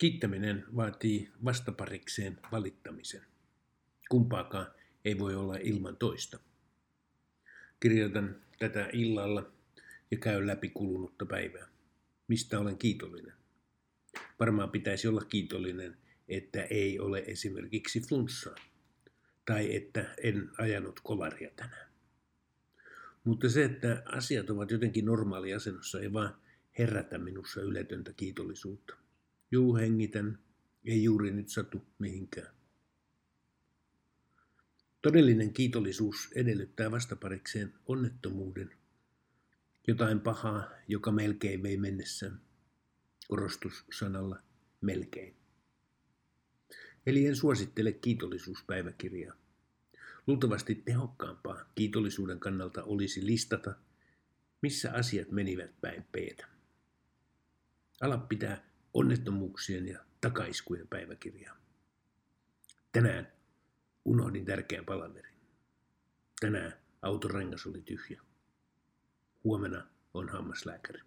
Kiittäminen vaatii vastaparikseen valittamisen. Kumpaakaan ei voi olla ilman toista. Kirjoitan tätä illalla ja käyn läpi kulunutta päivää. Mistä olen kiitollinen? Varmaan pitäisi olla kiitollinen, että ei ole esimerkiksi flunssaa tai että en ajanut kolaria tänään. Mutta se, että asiat ovat jotenkin normaali asennossa, ei vaan herätä minussa yletöntä kiitollisuutta. Juu, hengitän, ei juuri nyt satu mihinkään. Todellinen kiitollisuus edellyttää vastaparikseen onnettomuuden, jotain pahaa, joka melkein vei mennessään. Korostus sanalla melkein. Eli en suosittele kiitollisuuspäiväkirjaa. Luultavasti tehokkaampaa kiitollisuuden kannalta olisi listata, missä asiat menivät päin peetä. Ala pitää onnettomuuksien ja takaiskujen päiväkirjaa. Tänään unohdin tärkeän palaverin. Tänään autorengas oli tyhjä. Huomenna on hammaslääkäri.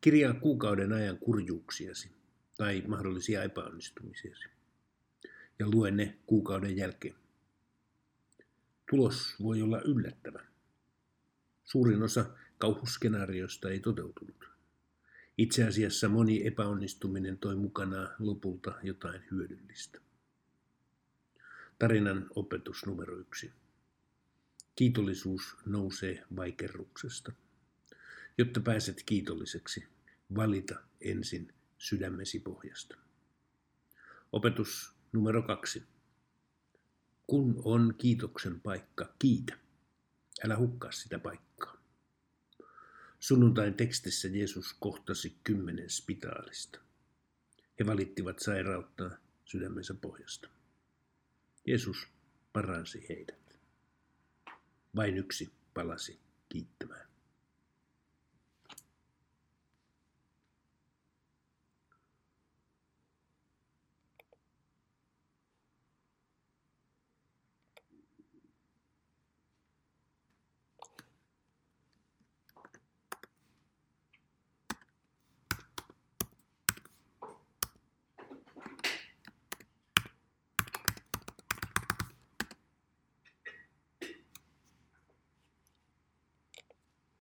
Kirjaa kuukauden ajan kurjuuksiasi tai mahdollisia epäonnistumisiasi. Ja lue ne kuukauden jälkeen. Tulos voi olla yllättävä. Suurin osa kauhuskenaarioista ei toteutunut. Itse asiassa moni epäonnistuminen toi mukanaan lopulta jotain hyödyllistä. Tarinan opetus numero yksi. Kiitollisuus nousee vaikerruksesta. Jotta pääset kiitolliseksi, valita ensin sydämesi pohjasta. Opetus numero kaksi. Kun on kiitoksen paikka, kiitä. Älä hukkaa sitä paikkaa. Sunnuntain tekstissä Jeesus kohtasi kymmenen spitaalista. He valittivat sairautta sydämensä pohjasta. Jeesus paransi heidät. Vain yksi palasi kiittämään.